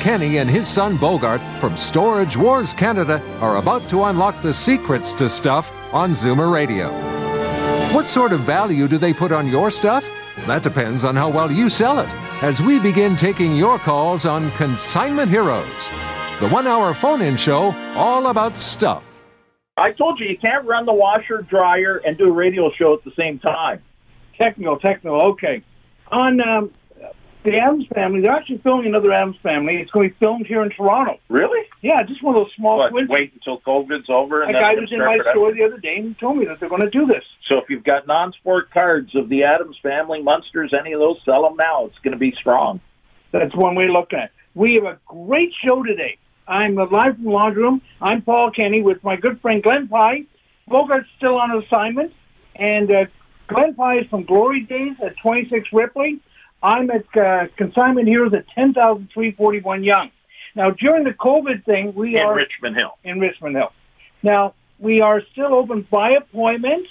Kenny and his son Bogart from Storage Wars Canada are about to unlock the secrets to stuff on Zoomer Radio. What sort of value do they put on your stuff? That depends on how well you sell it. As we begin taking your calls on Consignment Heroes, the one hour phone in show all about stuff. I told you you can't run the washer dryer and do a radio show at the same time. Technical, technical. Okay. On um, the Addams family, they're actually filming another Addams family. It's going to be filmed here in Toronto. Really? Yeah, just one of those small What, wait until COVID's over and A guy was in my store the other day and told me that they're going to do this. So if you've got non-sport cards of the Addams family, Munsters, any of those, sell them now. It's going to be strong. That's one way to look at it. We have a great show today. I'm live from the laundry room. I'm Paul Kenny with my good friend Glenn Pye. Bogart's still on assignment, and uh, Glenn Pye is from Glory Days at 26 Ripley. I'm at uh, Consignment Heroes at 10,341 Yonge. Now, during the COVID thing, we In are Richmond Hill. in Richmond Hill. Now, we are still open by appointment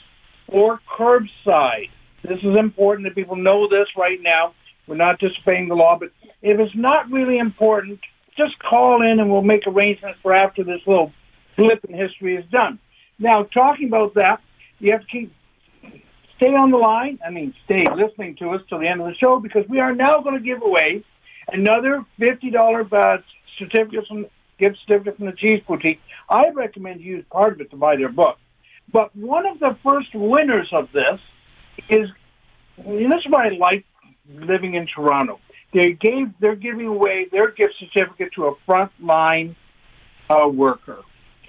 or curbside. This is important that people know this right now. We're not disobeying the law, but if it's not really important, just call in and we'll make arrangements for after this little blip in history is done. Now, talking about that, you have to keep stay on the line. I mean, stay listening to us till the end of the show because we are now going to give away another fifty dollar uh, certificate from gift certificate from the Cheese Boutique. I recommend you use part of it to buy their book. But one of the first winners of this is, this is why I like living in Toronto. They gave, they're giving away their gift certificate to a frontline uh, worker,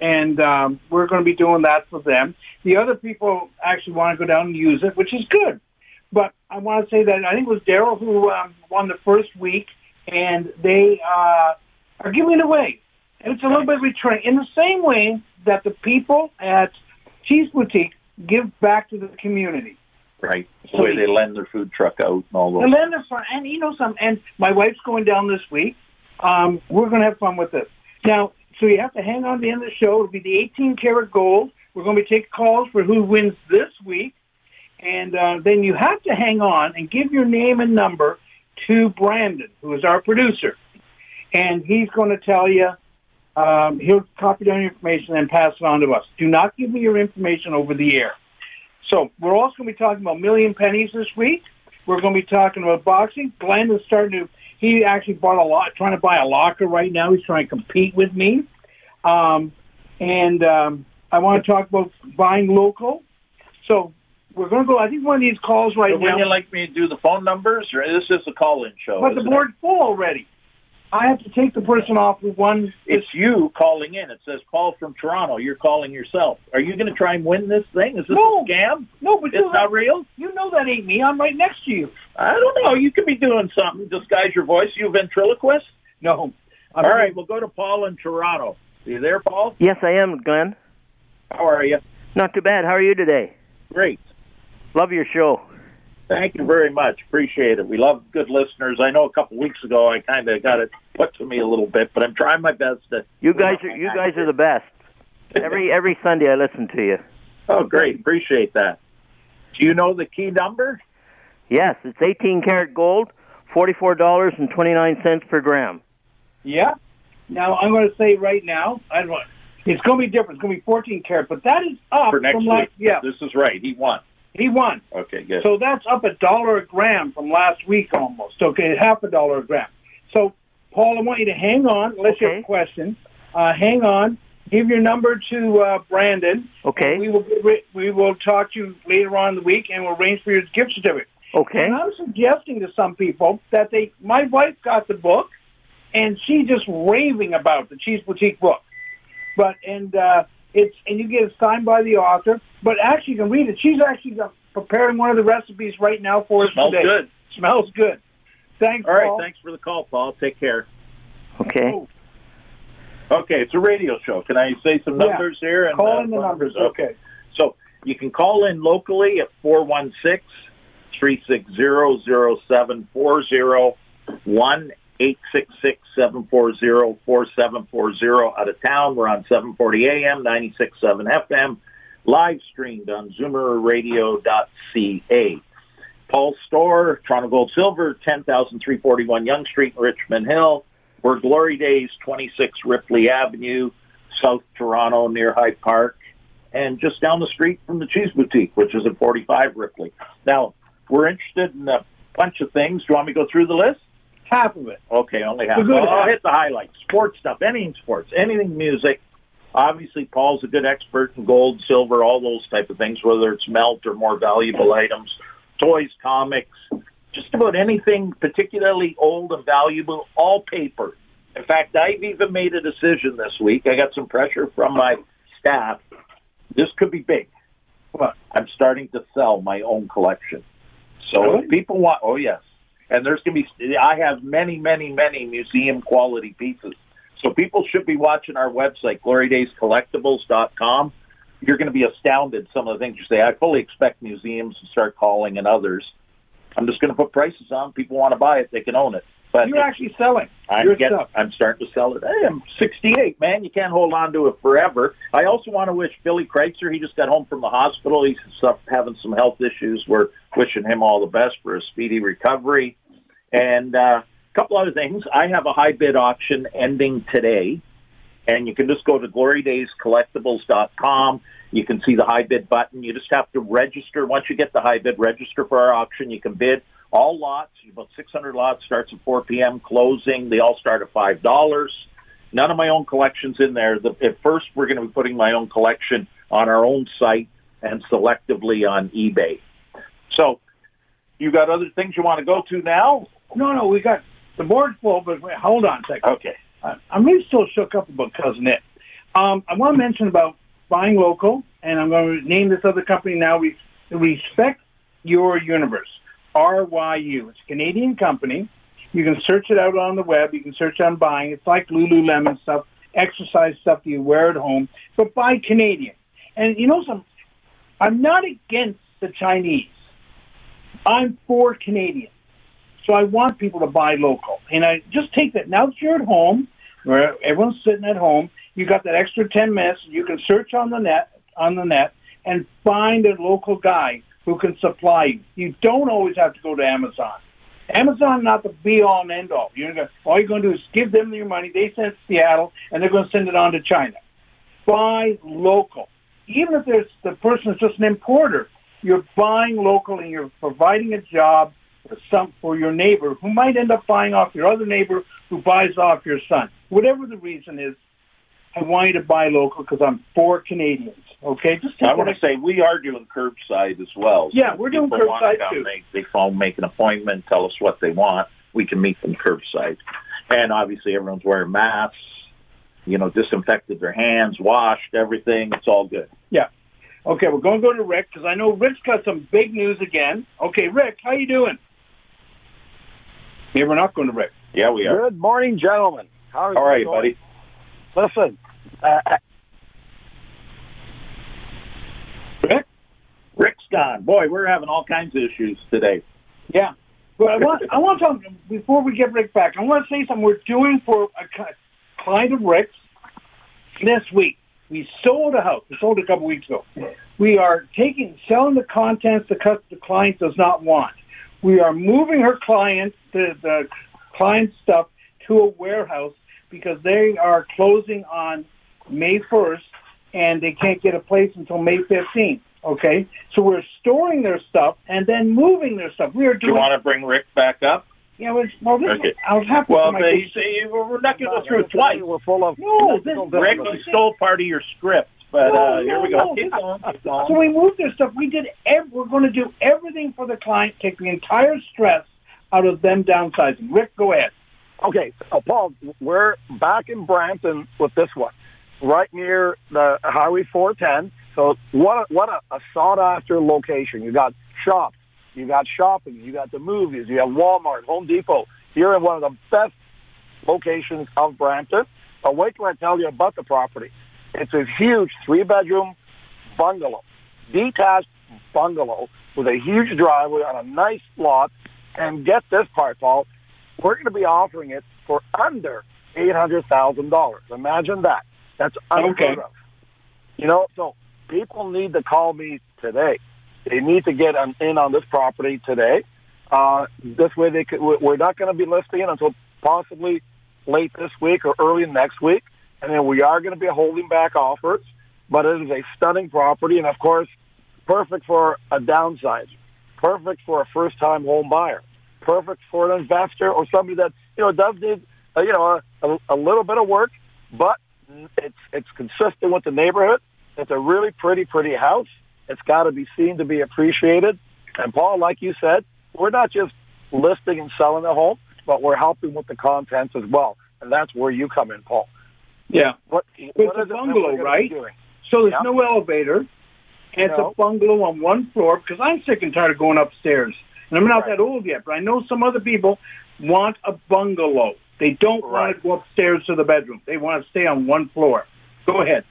and um, we're going to be doing that for them. The other people actually want to go down and use it, which is good. But I want to say that I think it was Daryl who um, won the first week, and they uh, are giving it away. And it's a little bit of return in the same way that the people at Cheese Boutique give back to the community. Right. The So way we- they lend their food truck out and all The those. lender fund, and you know some, and my wife's going down this week. Um, we're going to have fun with this. Now, so you have to hang on to the end of the show. It'll be the 18 karat gold. We're going to be taking calls for who wins this week, and uh, then you have to hang on and give your name and number to Brandon, who is our producer, and he's going to tell you. Um, he'll copy down your information and pass it on to us. Do not give me your information over the air. So we're also going to be talking about million pennies this week. We're going to be talking about boxing. Glenn is starting to. He actually bought a lot, trying to buy a locker right now. He's trying to compete with me. Um, and um, I want to talk about buying local. So we're going to go. I think one of these calls right So now. wouldn't you like me to do the phone numbers, or this is a call-in show? but the board's full already. I have to take the person off with one. It's you calling in. It says Paul from Toronto. You're calling yourself. Are you going to try and win this thing? Is this No. a scam? No, but It's you, not real. you know that ain't me. I'm right next to you. I don't know. You could be doing something. Disguise your voice. You ventriloquist. No. I'm All right, we'll go to Paul in Toronto. Are you there, Paul? Yes, I am, Glenn. How are you? Not too bad. How are you today? Great. Love your show. Thank you very much. Appreciate it. We love good listeners. I know a couple weeks ago I kind of got it put to me a little bit, but I'm trying my best to. You guys are you guys are the best. Every every Sunday I listen to you. Oh, great. Appreciate that. Do you know the key number? Yes, it's 18 karat gold, forty-four dollars and twenty-nine cents per gram. Yeah. Now I'm going to say right now, I don't. It's going to be different. It's going to be 14 karat, but that is up For next from week. last. Yeah, This is right. He won. He won. Okay, good. So that's up a dollar a gram from last week almost. Okay, half a dollar a gram. So, Paul, I want you to hang on. Unless you have a question, uh, hang on. Give your number to uh, Brandon. Okay. We will we will talk to you later on in the week, and we'll arrange for your gift certificate. Okay. And I'm suggesting to some people that they, my wife got the book, and she just raving about the Cheese Boutique book. But and uh, it's and you get it signed by the author. But actually, you can read it. She's actually uh, preparing one of the recipes right now for us Smells today. good. Smells good. Thanks, All right, Paul. thanks for the call, Paul. Take care. Okay. Oh. Okay, it's a radio show. Can I say some Yeah. numbers here? And, Call uh, in the numbers. Okay. Okay. So you can call in locally at 416 360 0740 1 866 740 4740. Out of town, we're on 740 AM, 96.7 FM, live streamed on zoomerradio.ca. Paul's store, Toronto Gold Silver, 10341 Yonge Street, Richmond Hill. We're Glory Days, 26 Ripley Avenue, South Toronto, near High Park, and just down the street from the Cheese Boutique, which is at 45 Ripley. Now, we're interested in a bunch of things. Do you want me to go through the list? Half of it. Okay, only half. Well, I'll hit the highlights. Sports stuff, anything sports, anything music. Obviously, Paul's a good expert in gold, silver, all those type of things, whether it's melt or more valuable items, toys, comics, just about anything particularly old and valuable, all paper. In fact, I've even made a decision this week. I got some pressure from my staff. This could be big. I'm starting to sell my own collection. So Really? if people want, oh yes, and there's going to be. I have many, many, many museum quality pieces. So people should be watching our website, glorydayscollectibles.com. You're going to be astounded some of the things you say. I fully expect museums to start calling and others. I'm just going to put prices on. People want to buy it, they can own it. But You're actually selling I'm getting. I'm starting to sell it. Hey, I'm 68, man. You can't hold on to it forever. I also want to wish Billy Kreitzer. He just got home from the hospital. He's having some health issues. We're wishing him all the best for a speedy recovery. And uh, couple other things. I have a high bid auction ending today, and you can just go to glorydayscollectibles.com. You can see the high bid button. You just have to register. Once you get the high bid, register for our auction. You can bid all lots. About 600 lots starts at 4 p.m. Closing. They all start at five dollars. None of my own collections in there. The, at first, we're going to be putting my own collection on our own site and selectively on eBay. So, you got other things you want to go to now? No, no, we got the board's full, but wait, hold on a second. Okay. I- I'm really still shook up about Cousin It. Um, I want to mention about buying local, and I'm going to name this other company now. We respect your universe. RYU. It's a Canadian company. You can search it out on the web. You can search on buying. It's like Lululemon stuff, exercise stuff that you wear at home, but buy Canadian. And you know some. I'm not against the Chinese. I'm for Canadian. So I want people to buy local. And I just take that. Now that you're at home, where everyone's sitting at home, you got that extra 10 minutes. You can search on the net, on the net and find a local guy who can supply you. You don't always have to go to Amazon. Amazon not the be all and end all. You're gonna, all you're going to do is give them your money. They send it to Seattle, and they're going to send it on to China. Buy local. Even if there's the person is just an importer, you're buying local and you're providing a job for some for your neighbor who might end up buying off your other neighbor who buys off your son. Whatever the reason is, I want you to buy local because I'm for Canadians. Okay, just I want to say we are doing curbside as well. Yeah, we're doing curbside, too. They, they phone, make an appointment, tell us what they want. We can meet them curbside, and obviously everyone's wearing masks. You know, disinfected their hands, washed everything. It's all good. Yeah. Okay, we're going to go to Rick because I know Rick's got some big news again. Okay, Rick, how you doing? Yeah, we're not going to Rick. Yeah, we are. Good morning, gentlemen. How are you? All right, you buddy. Listen, uh, Rick? Rick's gone. Boy, we're having all kinds of issues today. Yeah. But I want I want to talk before we get Rick back. I want to say something we're doing for a client of Rick's this week. We sold a house. We sold a couple weeks ago. We are taking selling the contents the the client does not want. We are moving her clients, the the client stuff to a warehouse because they are closing on May first and they can't get a place until May fifteenth. Okay, so we're storing their stuff and then moving their stuff. We are Do you want to bring Rick back up? Yeah, well, well this Okay. I was happy. Well, they say we're not going to go through it twice. We're full of No, this- Rick, you stole part of your script, but No, uh, here we go. no. Keep going. Keep So we moved their stuff. We did. Ev- we're going to do everything for the client. Take the entire stress out of them downsizing. Rick, go ahead. Okay, so Paul, we're back in Brampton with this one, right near the Highway 410. So what a, what a, a sought after location. You got shops, you got shopping, you got the movies, you have Walmart, Home Depot. You're in one of the best locations of Brampton. But wait till I tell you about the property. It's a huge three bedroom bungalow, detached bungalow with a huge driveway on a nice lot. And get this part, Paul, we're going to be offering it for under eight hundred thousand dollars. Imagine that. That's unheard Okay. of. You know, so people need to call me today. They need to get in on this property today. Uh, this way, they could, we- we're not going to be listing it until possibly late this week or early next week, and then we are going to be holding back offers. But it is a stunning property, and of course, perfect for a downsizer, perfect for a first-time home buyer, perfect for an investor or somebody that you know does need uh, you know a, a, a little bit of work, but it's it's consistent with the neighborhood. It's a really pretty, pretty house. It's got to be seen to be appreciated. And Paul, like you said, we're not just listing and selling the home, but we're helping with the contents as well. And that's where you come in, Paul. Yeah. What, It's a is it that bungalow, we're gonna be right? So there's Yeah. no elevator. And it's a bungalow on one floor because I'm sick and tired of going upstairs. And I'm not Right. that old yet, but I know some other people want a bungalow. They don't want to go upstairs to the bedroom. They want to stay on one floor. Go ahead.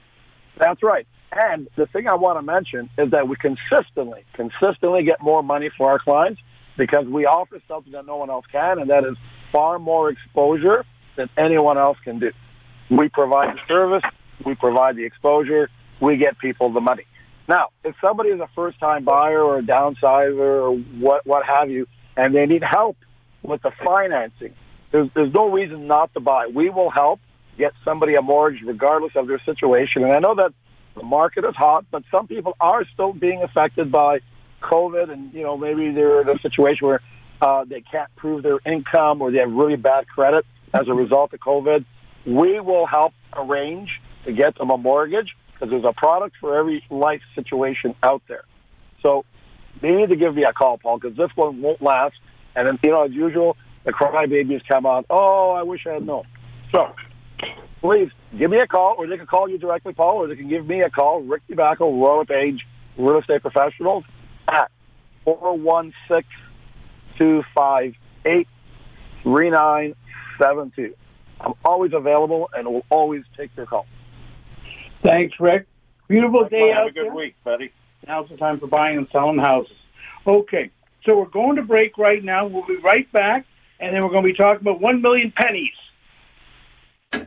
That's right. And the thing I want to mention is that we consistently, consistently get more money for our clients because we offer something that no one else can, and that is far more exposure than anyone else can do. We provide the service, we provide the exposure, we get people the money. Now, if somebody is a first-time buyer or a downsizer or what what have you, and they need help with the financing, there's, there's no reason not to buy. We will help get somebody a mortgage regardless of their situation. And I know that the market is hot, but some people are still being affected by COVID, and you know maybe they're in a situation where uh, they can't prove their income or they have really bad credit as a result of COVID. We will help arrange to get them a mortgage because there's a product for every life situation out there. So they need to give me a call, Paul, because this one won't last. And then, you know, as usual, the crybabies come out. Oh, I wish I had known. So please give me a call, or they can call you directly, Paul, or they can give me a call, Rick Tobacco, Royal LePage, Real Estate Professionals, at 416 258 3972. I'm always available and will always take your call. Thanks, Rick. Beautiful day Have out a good there. week, buddy. Now's the time for buying and selling houses. Okay, so we're going to break right now. We'll be right back, and then we're going to be talking about one million pennies.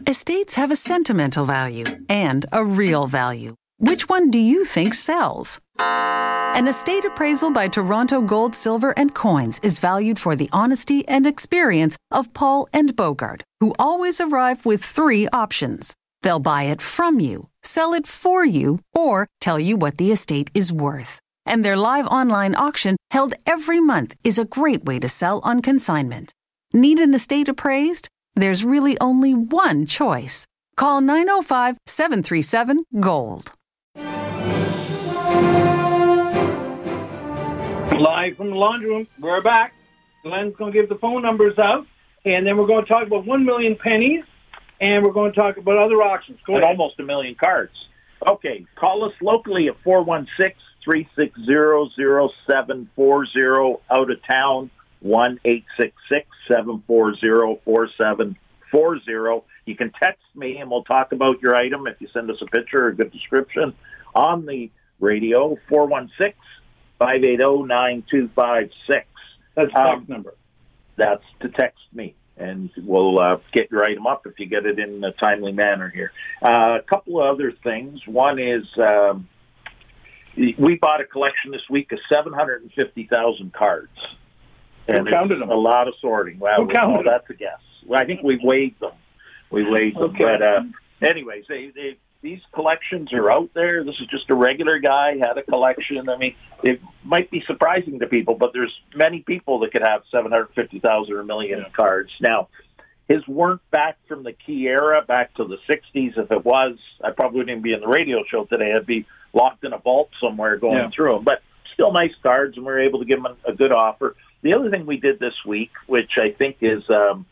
Estates have a sentimental value and a real value. Which one do you think sells? An estate appraisal by Toronto Gold, Silver, and Coins is valued for the honesty and experience of Paul and Bogart, who always arrive with three options. They'll buy it from you, sell it for you, or tell you what the estate is worth. And their live online auction held every month is a great way to sell on consignment. Need an estate appraised? There's really only one choice. Call 905 737 GOLD. Live from the laundry room. We're back. Glenn's going to give the phone numbers out, and then we're going to talk about one million pennies, and we're going to talk about other auctions. Go and ahead. almost a million cards. Okay, call us locally at 416 360 0740. Out of town, 1 866 740 4740. You can text me and we'll talk about your item if you send us a picture or a good description on the radio, 416 580 9256. That's the Um, text number. that's to text me, and we'll uh, get your item up if you get it in a timely manner here. Uh, a couple of other things. One is um, we bought a collection this week of 750,000 cards. Who counted them? A lot of sorting. Well, Who counted them? that's a guess. Well, I think we weighed them. We weighed them. Okay. But, uh, anyways, they, they, these collections are out there. This is just a regular guy had a collection. I mean, it might be surprising to people, but there's many people that could have seven hundred fifty thousand or a million cards. Now, his weren't back from the key era, back to the '60s. If it was, I probably wouldn't even be in the radio show today. I'd be locked in a vault somewhere going Yeah. through them. But still nice cards, and we were able to give them a, a good offer. The other thing we did this week, which I think is um,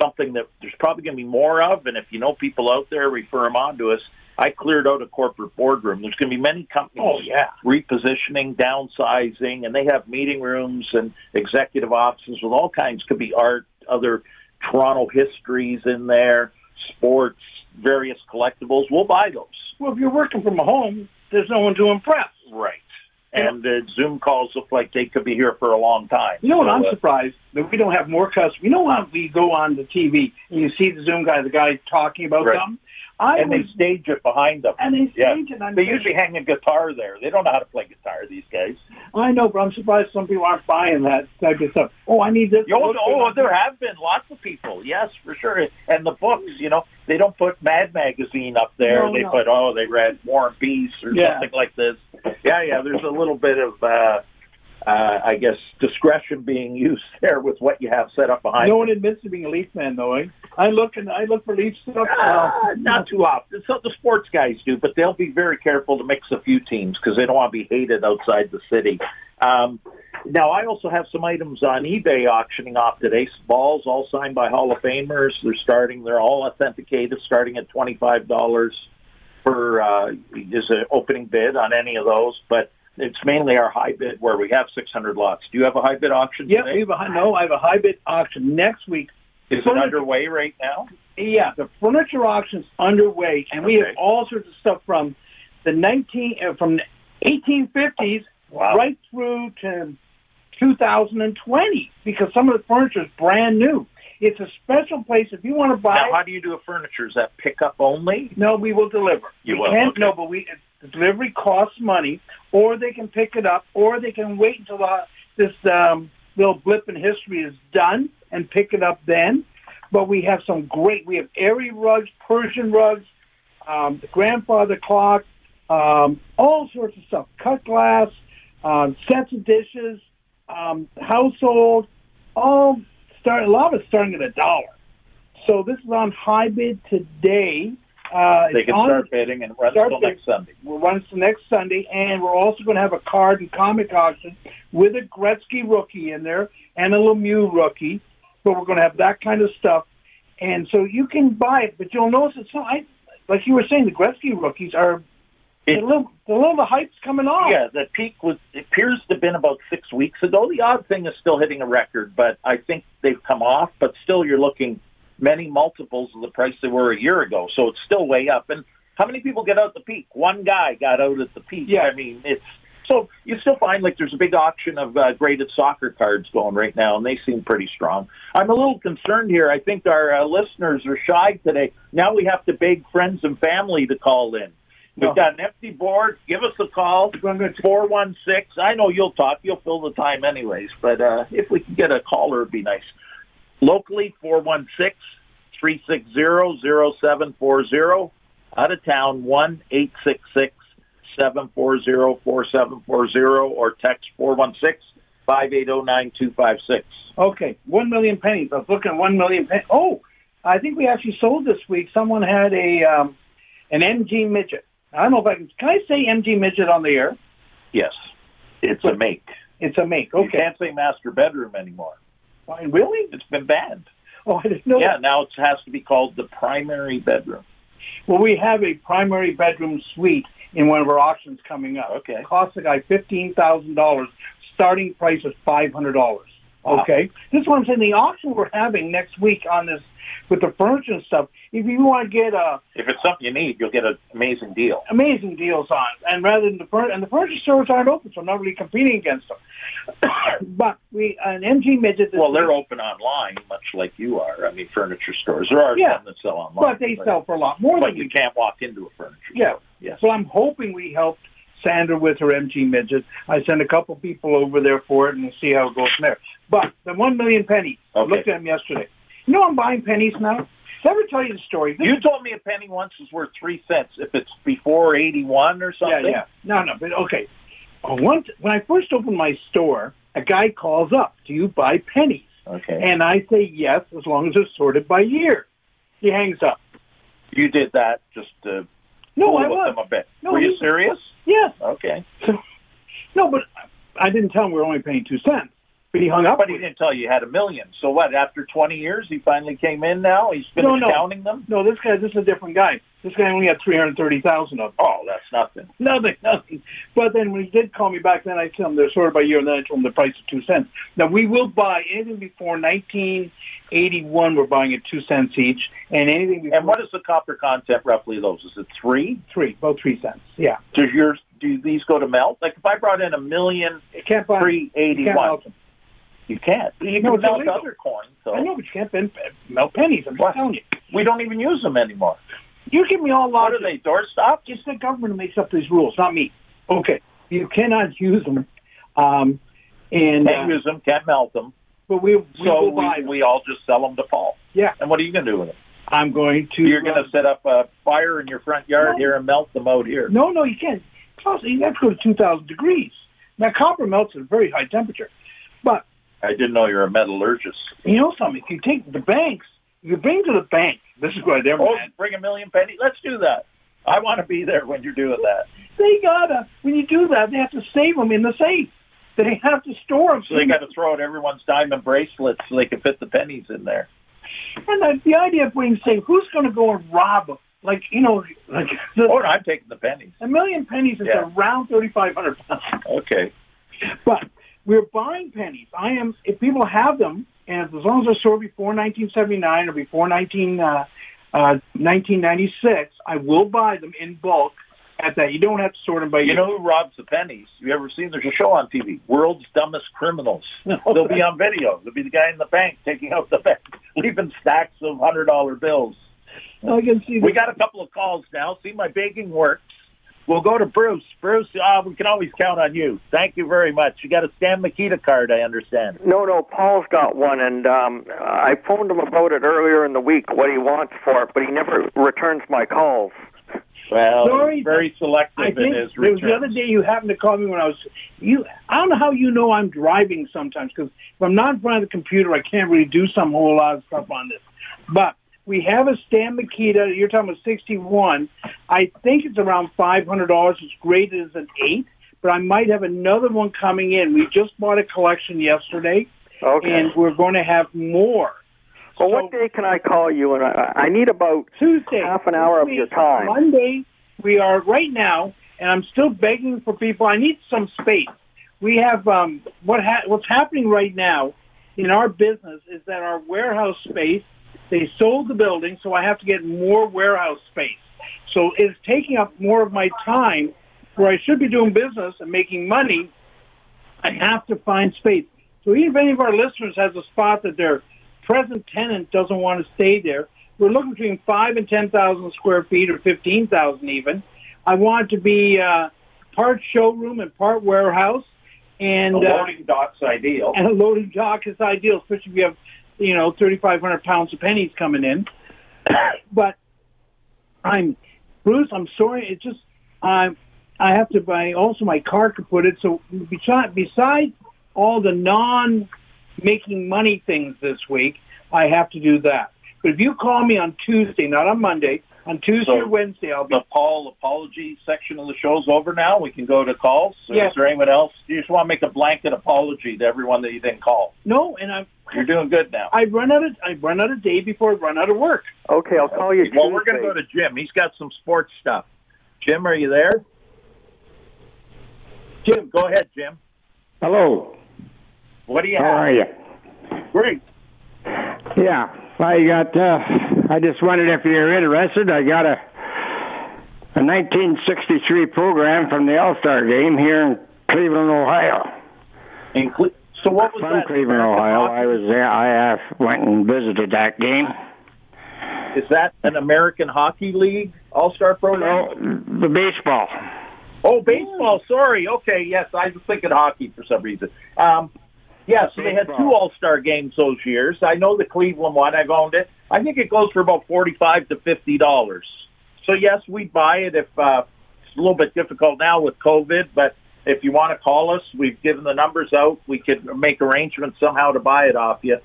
something that there's probably going to be more of. And if you know people out there, refer them on to us. I cleared out a corporate boardroom. There's going to be many companies Oh, yeah. repositioning, downsizing, and they have meeting rooms and executive offices with all kinds. Could be art, other Toronto histories in there, sports, various collectibles. We'll buy those. Well, if you're working from home, there's no one to impress. Right. And uh, Zoom calls look like they could be here for a long time. You know what? So, I'm uh, surprised that we don't have more customers. You know how we go on the TV and you see the Zoom guy, the guy talking about Right. something. I and they stage it behind them. and they Yeah. stage it. I'm They usually hang a guitar there. They don't know how to play guitar. These guys. I know, but I'm surprised some people aren't buying that type of stuff. Oh, I need this. Oh, oh, there have been lots of people. Yes, for sure. And the books, you know, they don't put Mad Magazine up there. No, they no. put oh, they read War and Peace or Yeah. something like this. Yeah, yeah. There's a little bit of, uh, uh, I guess, discretion being used there with what you have set up behind. No you. one admits to being a Leaf fan, though. Eh? I look and I look for Leaf stuff. Uh, uh, not too often. So the sports guys do, but they'll be very careful to mix a few teams because they don't want to be hated outside the city. Um, now, I also have some items on eBay auctioning off today. Balls, all signed by Hall of Famers. They're starting. They're all authenticated, starting at twenty five dollars for uh, is an opening bid on any of those. But it's mainly our high bid where we have six hundred lots. Do you have a high bid auction? Yeah, today? we have a high, no. I have a high bid auction next week. Is it underway right now? Yeah, the furniture auction's underway, and we have all sorts of stuff from the nineteen uh, from the 1850s Wow. right through to 2020 because some of the furniture is brand new. It's a special place if you want to buy. Now, how do you do a furniture? Is that pickup only? No, we will deliver. You we will, Can't, okay. No, but we the delivery costs money, or they can pick it up, or they can wait until the, this um, little blip in history is done and pick it up then. But we have some great. We have airy rugs, Persian rugs, um, the grandfather clock, um, all sorts of stuff. Cut glass, um, sets of dishes, um, household, all start. A lot of it's starting at a dollar. So this is on high bid today. Uh, They can on- start bidding and run until next Sunday. We'll run it next Sunday, and we're also going to have a card and comic auction with a Gretzky rookie in there and a Lemieux rookie. But we're going to have that kind of stuff, and so you can buy it. But you'll notice it's not I, like you were saying. The Gretzky rookies are It- a little, a little the hype's coming off. Yeah, the peak was it appears to have been about six weeks ago. The odd thing is still hitting a record, but I think they've come off. But still, you're looking many multiples of the price they were a year ago, so it's still way up. And how many people get out the peak? One guy got out at the peak. Yeah. I mean, it's so you still find like there's a big auction of uh, graded soccer cards going right now, and they seem pretty strong. I'm a little concerned here. I think our uh, listeners are shy today. Now we have to beg friends and family to call in. We've got an empty board. Give us a call. Four one six. I know you'll talk. You'll fill the time anyways. But uh, if we can get a caller, it'd be nice. Locally, four one six three six zero zero seven four zero. Out of town, one eight six six seven four zero four seven four zero, or text four one six five eight zero nine two five six. Okay, one million pennies. I was looking at one million pennies. Oh, I think we actually sold this week. Someone had a um, an MG midget. I don't know if I can. Can I say MG midget on the air? Yes, it's a make. It's a make. Okay. You can't say master bedroom anymore. Why, really? It's been banned. Oh, I didn't know. Yeah, that. now it has to be called the primary bedroom. Well, we have a primary bedroom suite in one of our auctions coming up. Okay. It costs the guy fifteen thousand dollars. Starting price is five hundred dollars. Wow. Okay. This is what I'm saying. The auction we're having next week on this with the furniture and stuff. If you want to get a If it's something you need, you'll get an amazing deal. amazing deals on, and rather than the furniture, and the furniture stores aren't open, so I'm not really competing against them. but we an MG midget. Well, they're open online, much like you are. I mean, furniture stores. There are Yeah. some that sell online, but they sell for a lot more But than you can't walk into a furniture Yeah. store. Yes. So I'm hoping we helped Sandra with her MG midget. I sent a couple people over there for it and we'll see how it goes from there. But the one million pennies, I looked at them yesterday. You know I'm buying pennies now? I ever tell you the story? This- You told me a penny once is worth three cents if it's before eighty-one or something. yeah. yeah. No, no, but okay. Uh, Once when I first opened my store, a guy calls up, "Do you buy pennies?" Okay. And I say yes, as long as they're sorted by year. He hangs up. you did that just to No, I with was. them a bit. No, Were you serious? Yes. Okay. So, no, but I didn't tell him we were only paying two cents. But he hung up. But he didn't tell you you had a million. So what? After 20 years, he finally came in. Now he's finished No, no. counting them. No, this guy, this is a different guy. This guy only had three hundred thirty thousand of them. Oh, that's nothing. Nothing, nothing. But then when he did call me back, then I told him they're sorted by year, and then I told him the price of two cents. Now we will buy anything before 1981. We're buying at two cents each, and anything before And what is the copper content roughly those? Is it three? three, about three cents. Yeah, Does yours? Do these go to melt? Like if I brought in a million it can't buy. three eighty You can't melt them. You can't. You can melt illegal. other coins. So I know, but you can't ben- melt pennies. I'm just telling you. we don't even use them anymore. You give me all What logic. are they? Doorstop? It's the government who makes up these rules, not me. Okay, you cannot use them, um, and uh, Can't use them. Can't melt them. but we, we So will buy we, them. we all just sell them to Paul. Yeah. And what are you going to do with them? I'm going to. You're going uh, to set up a fire in your front yard No. here and melt them out here. No, no, you can't. Plus, you have to go to 2,000 degrees. Now, copper melts at a very high temperature. But I didn't know you're a metallurgist. you know something? If you take the banks, you bring to the bank, this is what they're Oh, mad. bring a million pennies. Let's do that. I want to be there when you're doing that. They gotta, when you do that, they have to save them in the safe. They have to store them. So they got to throw out everyone's diamond bracelets so they can fit the pennies in there. And the, the idea of being safe, who's going to go and rob them? Like, you know, like the, Oh, no, I'm taking the pennies. a million pennies is Yeah. around 3,500 pounds. Okay. But we're buying pennies. I am. If people have them, and as long as they're stored before 1979 or before 19, uh, uh, 1996, I will buy them in bulk. At that, you don't have to sort them by You year. know who robs the pennies? You ever seen? There's a show on TV, World's Dumbest Criminals. They'll be on video. They'll be the guy in the bank taking out the bank, leaving stacks of hundred dollar bills. I can see. We got a couple of calls now. See, my baking works. We'll go to Bruce. Bruce, uh, we can always count on you. Thank you very much. You got a Stan Mikita card, I understand. No, no, Paul's got one, and um, I phoned him about it earlier in the week, what he wants for it, but he never returns my calls. Well, Sorry, very selective I in think his there was the other day you happened to call me when I was you. I don't know how you know I'm driving sometimes because if I'm not in front of the computer, I can't really do some whole lot of stuff on this. But we have a Stan Mikita. You're talking about 61. I think it's around five hundred dollars. It's graded as an eight, but I might have another one coming in. We just bought a collection yesterday, Okay. and we're going to have more. well, what day can I call you? And I, I need about Tuesday. half an hour of your time. Monday, we are right now, and I'm still begging for people. I need some space. We have um, what ha- what's happening right now in our business is that our warehouse space. They sold the building, so I have to get more warehouse space. So it's taking up more of my time where I should be doing business and making money. I have to find space. So even if any of our listeners has a spot that their present tenant doesn't want to stay there, we're looking between five and ten thousand square feet, or fifteen thousand even. I want it to be uh, part showroom and part warehouse, and The uh, loading dock's ideal. and a loading dock is ideal, especially if you have you know thirty five hundred pounds of pennies coming in. but I'm Bruce. I'm sorry. It's just I I have to buy also my car kaputed. So besides besides all the non making money things this week, I have to do that. But if you call me on Tuesday, not on Monday, on Tuesday So- or Wednesday, I'll be. The Paul apology section of the show's over now. We can go to calls. Yes. Is there anyone else? You just want to make a blanket apology to everyone that you didn't call. No, and I'm. You're doing good now. I run out of I run out of day before I run out of work. Okay, I'll call you Well, we're going to go to Jim. He's got some sports stuff. Jim, are you there? Jim, go ahead, Jim. Hello. What do you How have? are you? Great. Yeah, I got. Uh, I just wondered if you're interested. I got a a 1963 program from the All Star Game here in Cleveland, Ohio. In Cle- so what was From that? Cleveland, Ohio. hockey? I was there. I uh, went and visited that game. Is that an American Hockey League All Star program? No, the baseball. Oh, baseball. Sorry. Okay. Yes, I was thinking hockey for some reason. Um, yeah, so they had two All Star games those years. I know the Cleveland one. I've owned it. I think it goes for about forty-five to fifty dollars. So yes, we'd buy it if uh, it's a little bit difficult now with COVID. But if you want to call us, we've given the numbers out. We could make arrangements somehow to buy it off you. What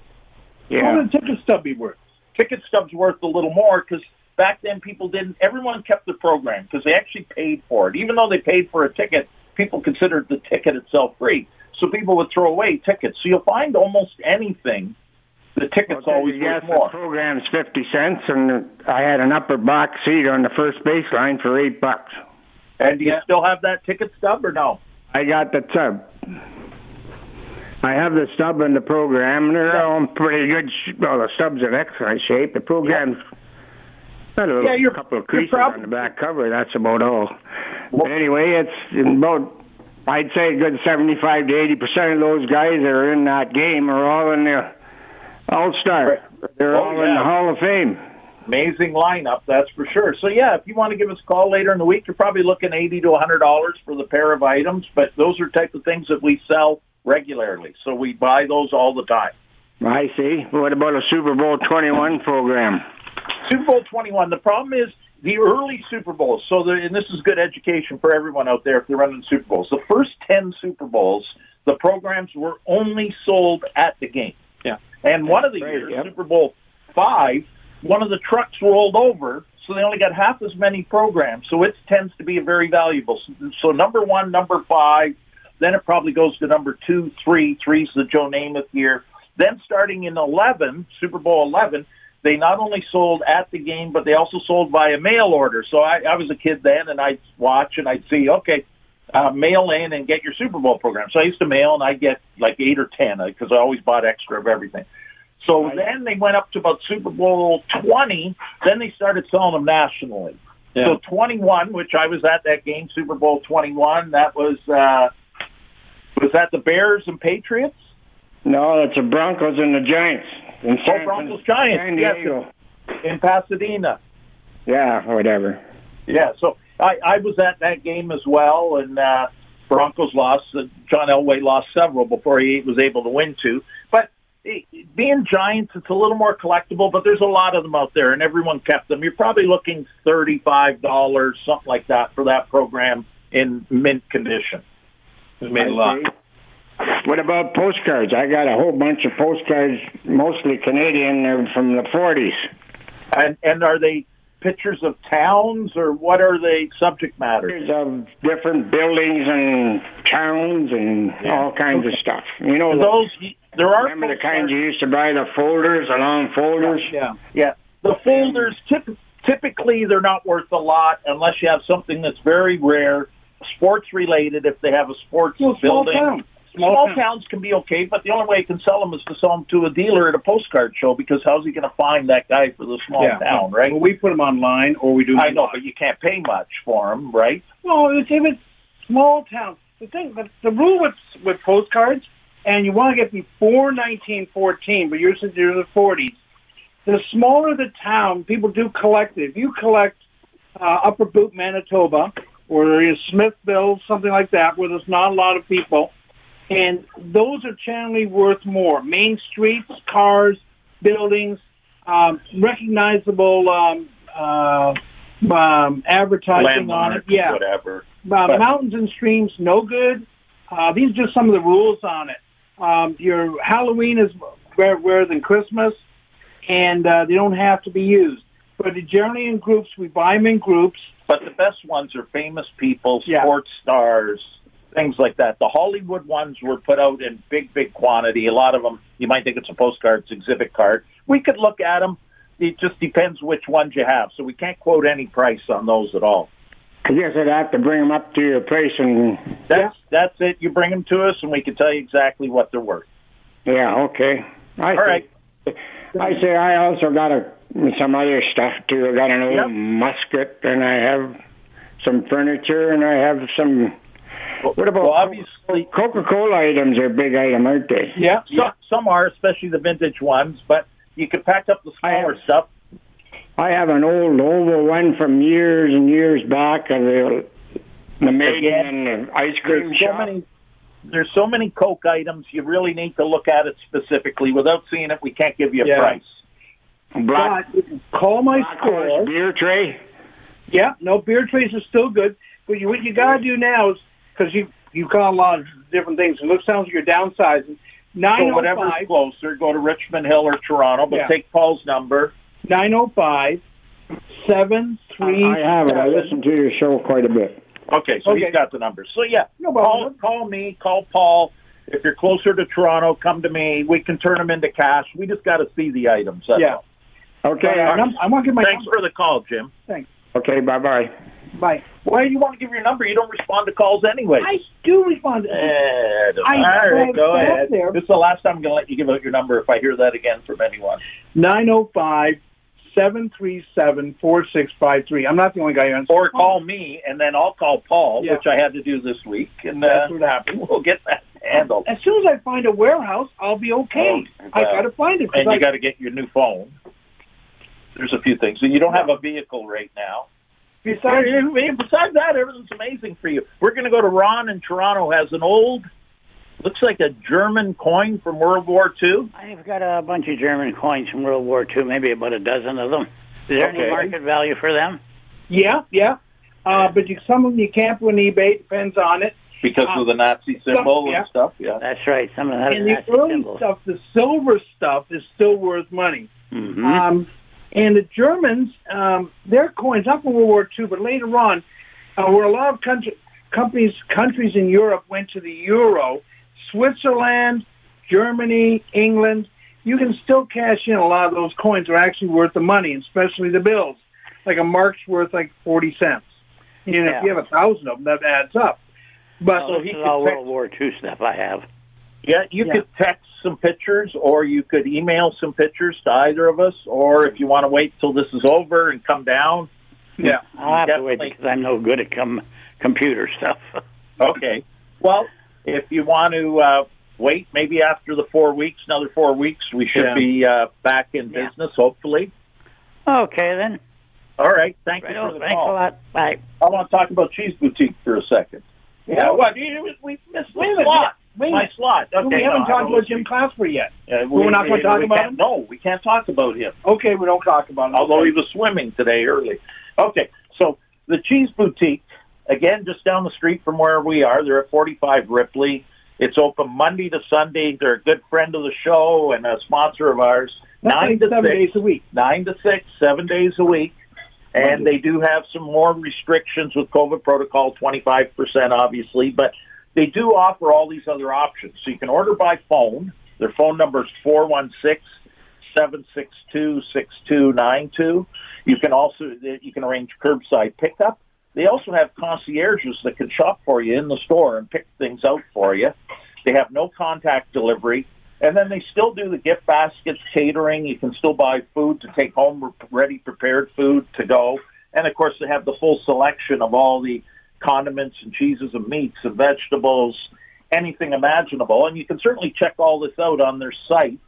Yeah. would a ticket stub be worth? ticket stubs worth a little more because back then people didn't. Everyone kept the program because they actually paid for it. Even though they paid for a ticket, people considered the ticket itself free. so people would throw away tickets. So you'll find almost anything. The tickets Okay, always yes, worth more. the program's fifty cents, and I had an upper box seat on the first baseline for eight bucks. And do you still have that ticket stub or no? I got the tub. I have the stub in the program, and they're all in pretty good. Sh- well, the stub's in excellent shape. The program's got a little, Yeah, you're- couple of creases prob- on the back cover. That's about all. But anyway, it's about. I'd say a good seventy-five to eighty percent of those guys that are in that game are all in the All Star. They're Oh, all in the Hall of Fame. Amazing lineup, that's for sure. So yeah, if you want to give us a call later in the week, you're probably looking eighty to hundred dollars for the pair of items. But those are type of things that we sell regularly, so we buy those all the time. I see. What about a Super Bowl twenty-one program? Super Bowl 21. The problem is the early Super Bowls. So, the, and this is good education for everyone out there if they're running Super Bowls. The first 10 Super Bowls, the programs were only sold at the game. Yeah. And one of the Right, years, yep. Super Bowl 5, one of the trucks rolled over, so they only got half as many programs. So it tends to be a very valuable. So, number one, number five, then it probably goes to number two, three. Three's the Joe Namath year. Then starting in 11, Super Bowl 11, they not only sold at the game, but they also sold via mail order. So I, I was a kid then, and I'd watch and I'd see, okay, uh, mail in and get your Super Bowl program. So I used to mail, and I'd get like eight or ten because I always bought extra of everything. So then they went up to about Super Bowl 20. Then they started selling them nationally. Yeah. So 21, which I was at that game, Super Bowl 21, that was uh, was that the Bears and Patriots? No, it's the Broncos and the Giants. In Oh, Broncos Giants. San Yes, in Pasadena. Yeah, or whatever. Yeah, so I, I was at that game as well, and uh, Broncos lost. Uh, John Elway lost several before he was able to win two. But being Giants, it's a little more collectible, but there's a lot of them out there, and everyone kept them. You're probably looking thirty-five dollars, something like that, for that program in mint condition. It made a lot. What about postcards? I got a whole bunch of postcards, mostly Canadian, they're from the 40s. And and are they pictures of towns, or what are they subject matters? Of um, different buildings and towns and all kinds of stuff. You know, Those there are remember the kinds you used to buy, the folders, the long folders? Yeah. Yeah, the folders typ- typically they're not worth a lot unless you have something that's very rare, sports related. If they have a sports Well, building. Small, Small town. towns can be okay, but the only way you can sell them is to sell them to a dealer at a postcard show because how's he going to find that guy for the small Yeah. town, right? Well, we put them online, or we do. I know, but you can't pay much for them, right? Well, it's, it's small town, the thing, the, the rule with with postcards, and you want to get before 1914, but yours is you're in the 40s. The smaller the town, people do collect it. If you collect uh, Upper Boot, Manitoba, or Smithville, something like that, where there's not a lot of people, and those are generally worth more. Main streets, cars, buildings, um, recognizable um, uh, um, advertising on it. Yeah, whatever. uh, But- mountains and streams, no good. Uh, these are just some of the rules on it. Um, your Halloween is rare, rarer than Christmas, and uh, they don't have to be used. But generally in groups, we buy them in groups. But the best ones are famous people, Yeah. sports stars, things like that. The Hollywood ones were put out in big, big quantity. A lot of them, you might think it's a postcard, it's exhibit card. We could look at them. It just depends which ones you have. So we can't quote any price on those at all. I guess I'd have to bring them up to your place and. That's that's it. You bring them to us, and we can tell you exactly what they're worth. Yeah, okay. I All right. I say I also got a some other stuff too. I got an old Yep. musket, and I have some furniture, and I have some. What about Well, obviously, Coca Cola items? Are a big item, aren't they? Yeah. some, some are, especially the vintage ones. But you can pack up the smaller have- stuff. I have an old oval one from years and years back of the the maiden Again, and the ice cream There's so shop. many. There's so many Coke items. You really need to look at it specifically. Without seeing it, we can't give you a Yeah. price. Black, But call my Black store. beer tray. Yeah, no beer trays are still good. But you, what you got to do now is because you you've got a lot of different things. It looks sounds like you're downsizing. Nine So oh whatever's closer, go to Richmond Hill or Toronto, but Yeah. take Paul's number. nine oh five seven three. I have it. I listen to your show quite a bit. Okay, so Okay. he's got the number. So yeah, No call call me, call Paul. If you're closer to Toronto, come to me. We can turn them into cash. We just got to see the items. That's Yeah. all. Okay. I, uh, I want to give my Thanks number. for the call, Jim. Thanks. Okay. Bye bye. Bye. Why do you want to give your number? You don't respond to calls anyway. I do respond. Eh, I- all right, go ahead. there. This is the last time I'm going to let you give out your number if I hear that again from anyone. 905 737 4653. I'm not the only guy who answers. Or call me, and then I'll call Paul, Yeah. which I had to do this week, and uh, That's what happened. we'll get that handled. As soon as I find a warehouse, I'll be okay. Oh, I got to find it. And I- you got to get your new phone. There's a few things. So you don't have a vehicle right now. Besides, Besides that, everything's amazing for you. We're going to go to Ron in Toronto. Has an old, looks like a German coin from World War II. I've got a bunch of German coins from World War II, maybe about a dozen of them. Is there Okay. any market value for them? yeah, yeah. Uh, but you, some of them you can't put on eBay. Depends on it. Because Uh, of the Nazi symbol yeah. and stuff. Yeah. That's right. Some of that and is the Nazi early symbol. stuff, the silver stuff, is still worth money. hmm Um, and the Germans, um, their coins, not from World War II, but later on, uh, where a lot of country, companies, countries in Europe went to the euro, Switzerland, Germany, England, you can still cash in a lot of those coins are actually worth the money, especially the bills. Like a mark's worth like 40 cents. You know, Yeah. if you have a thousand of them, that adds up. But Oh, he this is could all text- World War II stuff I have. Yeah, you Yeah. could text some pictures or you could email some pictures to either of us, or if you want to wait till this is over and come down. yeah, I'll have to wait Definitely. because I'm no good at com- computer stuff. Okay. Well, if you want to uh, wait, maybe after the four weeks, another four weeks, we should Yeah. be uh, back in Yeah. business, hopefully. okay, then. All right. Thank you Right for the Thanks call. a lot. Bye. I want to talk about Cheese Boutique for a second. Yeah, Well- what? We missed Wait a my minute. slot. Wait a My Okay, we haven't no, talked about Jim Clasper yet. Uh, We're not gonna talk about him? No, we can't talk about him. Okay, we don't talk about him. although he was swimming today early. Okay, so the Cheese Boutique, again, just down the street from where we are. They're at 45 Ripley. It's open Monday to Sunday. They're a good friend of the show and a sponsor of ours. That's Nine like to seven six, days a week. nine to six, seven days a week. And they do have some more restrictions with COVID protocol, 25% obviously, but they do offer all these other options. So you can order by phone. Their phone number is 416 762 6292. You can also you can arrange curbside pickup. They also have concierges that can shop for you in the store and pick things out for you. They have no contact delivery. And then they still do the gift baskets, catering. You can still buy food to take home, ready prepared food to go. And of course, they have the full selection of all the condiments and cheeses and meats and vegetables, anything imaginable. And you can certainly check all this out on their site,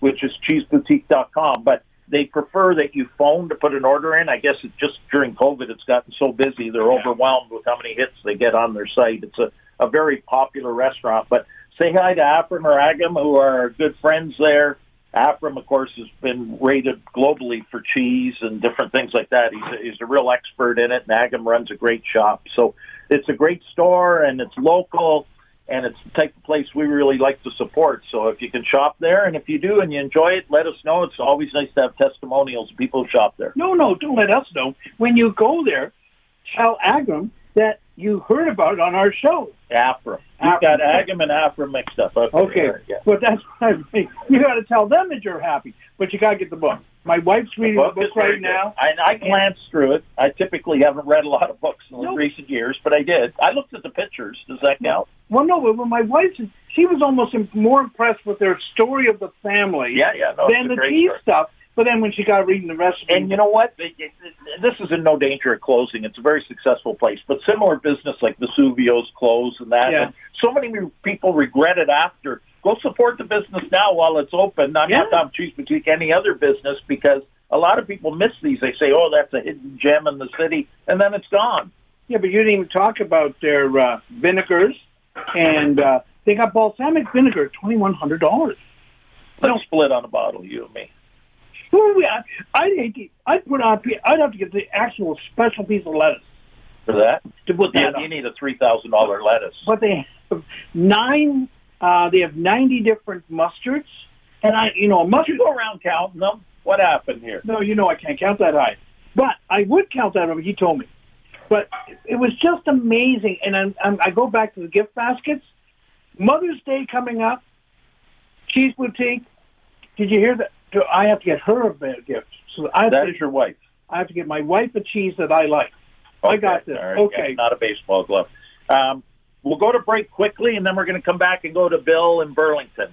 which is cheeseboutique.com. But they prefer that you phone to put an order in. I guess it's just during COVID, it's gotten so busy, they're overwhelmed with how many hits they get on their site. It's a, a very popular restaurant. But say hi to Afrim or Agim, who are good friends there. Afrim, of course, has been rated globally for cheese and different things like that. He's a, he's a real expert in it, and Agim runs a great shop. So it's a great store, and it's local, and it's the type of place we really like to support. So if you can shop there, and if you do and you enjoy it, let us know. It's always nice to have testimonials of people who shop there. No, no, don't let us know. When you go there, tell Agim that you heard about it on our show. Afrim. You've got Agim and Afrim mixed up. Okay. Okay, right, yeah. but that's what I mean. You got to tell them that you're happy, but you got to get the book. My wife's reading the book book right now. I, I glanced through it. I typically haven't read a lot of books in Nope. recent years, but I did. I looked at the pictures. Does that count? Well, no, but my wife, she was almost more impressed with their story of the family Yeah, yeah. No, than the tea story. stuff. But then when she got reading the recipe, And you know what? This is in no danger of closing. It's a very successful place, but similar business like Vesuvio's closed and that. Yeah. And so many people regret it after. Go support the business now while it's open. I'm Yeah. not talking Cheese Boutique, any other business, because a lot of people miss these. They say, "Oh, that's a hidden gem in the city," and then it's gone. yeah, but you didn't even talk about their uh, vinegars, and uh, they got balsamic vinegar, twenty one hundred dollars. Let's split on a bottle, you and me. Well, we- I- I'd to, I'd put on, I'd have to get the actual special piece of lettuce For that, to put you, that you on. need a three thousand dollar lettuce. But they have nine, uh, they have ninety different mustards, and I, you know, mustard. you go around counting them? What happened here? No, you know I can't count that high, but I would count that over. He told me, but it was just amazing. And I'm, I'm, I go back to the gift baskets. Mother's Day coming up. Cheese Boutique. Did you hear that? Do I have to get her a gift. So I have That to, is your wife. I have to get my wife a cheese that I like. I got this. right, Okay. yeah, not a baseball glove. Um, we'll go to break quickly, and then we're going to come back and go to Bill in Burlington.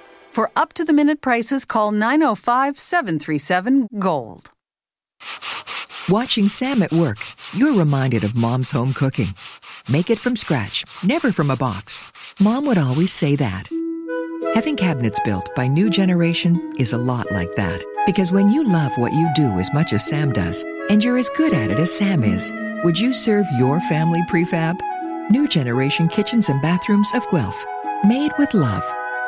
For up to the minute prices, call 905 737 Gold. Watching Sam at work, you're reminded of mom's home cooking. Make it from scratch, never from a box. Mom would always say that. Having cabinets built by New Generation is a lot like that. Because when you love what you do as much as Sam does, and you're as good at it as Sam is, would you serve your family prefab? New Generation kitchens and bathrooms of Guelph. Made with love.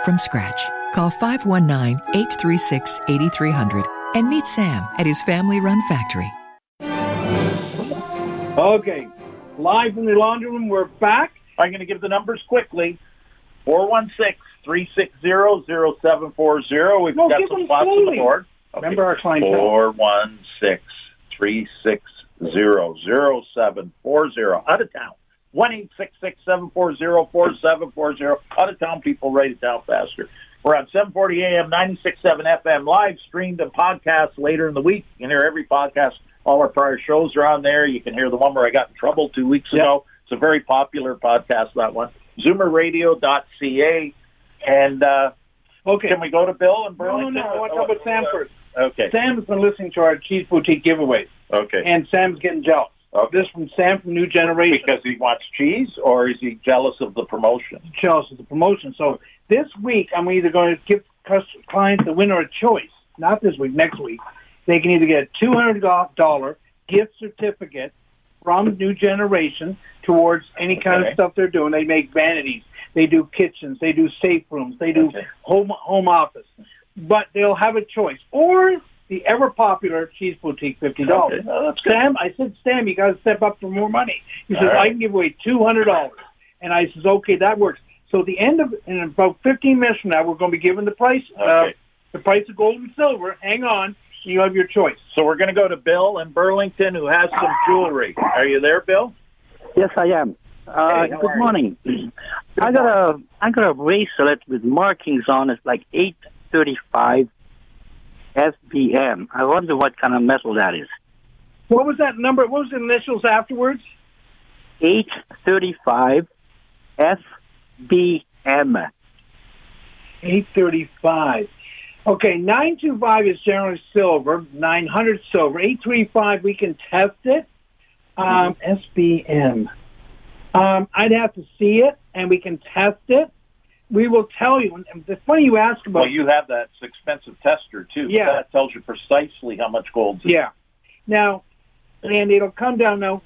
From scratch. Call 519 836 8300 and meet Sam at his family run factory. Okay. Live from the laundry room, we're back. I'm going to give the numbers quickly. 416 360 0740. We've No, got some them spots on the board. Remember our clientele. 416 360 0740. Out of town. 1 740 4740. Out of town people write it down faster. We're on 740 AM, 96.7 FM, live streamed and podcast later in the week. You can hear every podcast. All our prior shows are on there. You can hear the one where I got in trouble two weeks ago. It's a very popular podcast, that one. Zoomerradio.ca. And uh, Okay. can we go to Bill and No, no, no. I want to talk about Sam first. Okay. Sam's been listening to our Cheese Boutique giveaways, Okay. and Sam's getting jealous. Okay. This from Sam from New Generation. because he wants cheese, or is he jealous of the promotion? jealous of the promotion. So this week, I'm either going to give cus- clients the winner a choice. Not this week, next week. They can either get a two hundred dollar gift certificate from New Generation towards any kind Okay. of stuff they're doing. They make vanities, they do kitchens, they do safe rooms, they do Okay. home home office. But they'll have a choice, or the ever popular cheese boutique fifty dollars. Okay. Oh. Sam, I said, Sam, you got to step up for more money. He says, All right. I can give away two hundred dollars, and I says, okay, that works. So at the end of in about fifteen minutes from now, we're going to be giving the price, uh, the price of gold and silver. Hang on, you have your choice. So we're going to go to Bill in Burlington, who has some jewelry. Are you there, Bill? Yes, I am. Uh, Hey, good are you? morning. I got a I got a bracelet with markings on it, like eight thirty five SBM. I wonder what kind of metal that is. What was that number? What was the initials afterwards? Eight thirty five SBM. Eight thirty-five. Okay, nine two five is generally silver. Nine hundred silver. Eight three five, we can test it. Um, SBM. Um, I'd have to see it, and we can test it. We will tell you. And It's funny you ask about. Well, you have that expensive tester too. Yeah. that tells you precisely how much in it. Yeah. Now, and it'll come down now.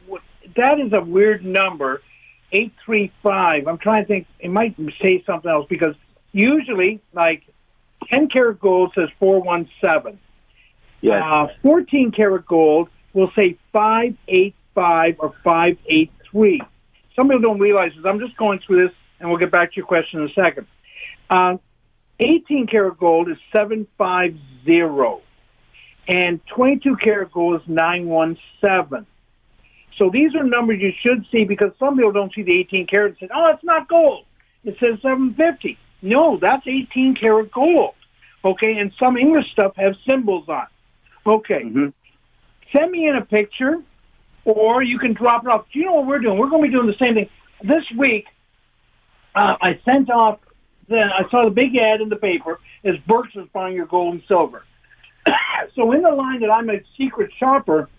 That is a weird number, eight three five. I'm trying to think. It might say something else because usually, like ten karat gold says four one seven. Yes. Uh, fourteen karat gold will say five eight five or five eight three. Some people don't realize this. I'm just going through this, and we'll get back to your question in a second. Uh, 18 karat gold is 750 and 22 karat gold is 917. So these are numbers you should see because some people don't see the 18 karat and say, "Oh, it's not gold. It says 750." No, that's 18 karat gold. Okay, and some English stuff have symbols on. it. Okay, Mhm. send me in a picture, or you can drop it off. Do you know what we're doing? We're going to be doing the same thing this week. Uh, I sent off. Then I saw the big ad in the paper is Birks is buying your gold and silver. so in the line that I'm a secret shopper,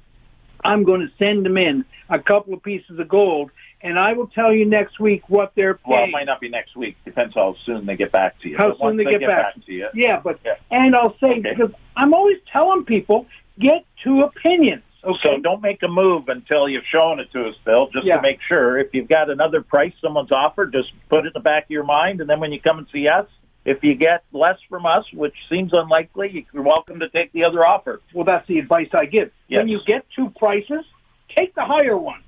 I'm going to send them in a couple of pieces of gold, and I will tell you next week what they're Well, it might not be next week. Depends how soon they get back to you. How But soon once they get back. to you. Yeah, but Yeah. and I'll say Okay. because I'm always telling people get two opinions. Okay. So don't make a move until you've shown it to us, Bill, just Yeah. to make sure. If you've got another price someone's offered, just put it in the back of your mind, and then when you come and see us, if you get less from us, which seems unlikely, you're welcome to take the other offer. Well, that's the advice I give. Yes. When you get two prices, take the higher one.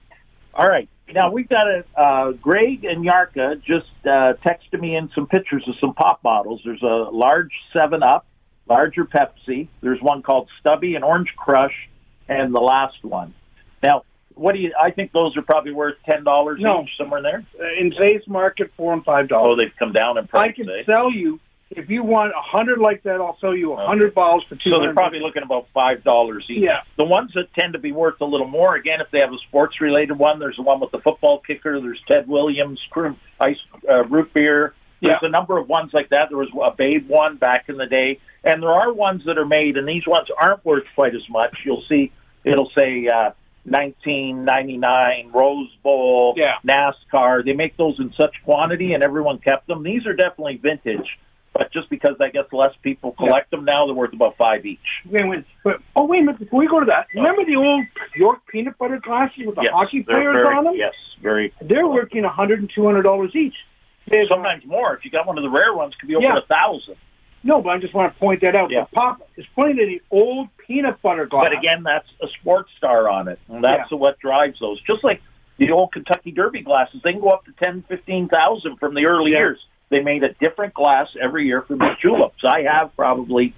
All right. Now we've got a uh, Greg and Yarka just uh, texted me in some pictures of some pop bottles. There's a large Seven Up, larger Pepsi. There's one called Stubby and Orange Crush, and the last one. Now, what do you? I think those are probably worth ten dollars No. each, somewhere in there. Uh, in today's market, four and five dollars. Oh, they've come down in price. I can eh? sell you if you want a hundred like that. I'll sell you a hundred bottles for two So they're probably looking about five dollars each. Yeah. The ones that tend to be worth a little more, again, if they have a sports related one, there's the one with the football kicker. There's Ted Williams, cream, ice uh, root beer. There's Yeah. a number of ones like that. There was a Babe one back in the day, and there are ones that are made, and these ones aren't worth quite as much. You'll see it'll say uh, 1999 Rose Bowl, Yeah. NASCAR. They make those in such quantity, and everyone kept them. These are definitely vintage. But just because I guess less people collect them now, they're worth about five each. Wait, wait, but, oh, wait a minute. Before we go to that, remember the old York peanut butter glasses with the Yes, hockey players very- on them? Yes, very. They're working a hundred and two hundred dollars each. There's- Sometimes more. If you got one of the rare ones, could be over Yeah. a thousand. No, but I just want to point that out. Yeah. The pop is pointing at the old peanut butter glass. But again, that's a sports star on it, and that's what drives those. Just like the old Kentucky Derby glasses, they can go up to ten, fifteen thousand from the early Yeah. years. They made a different glass every year for the tulips. I have probably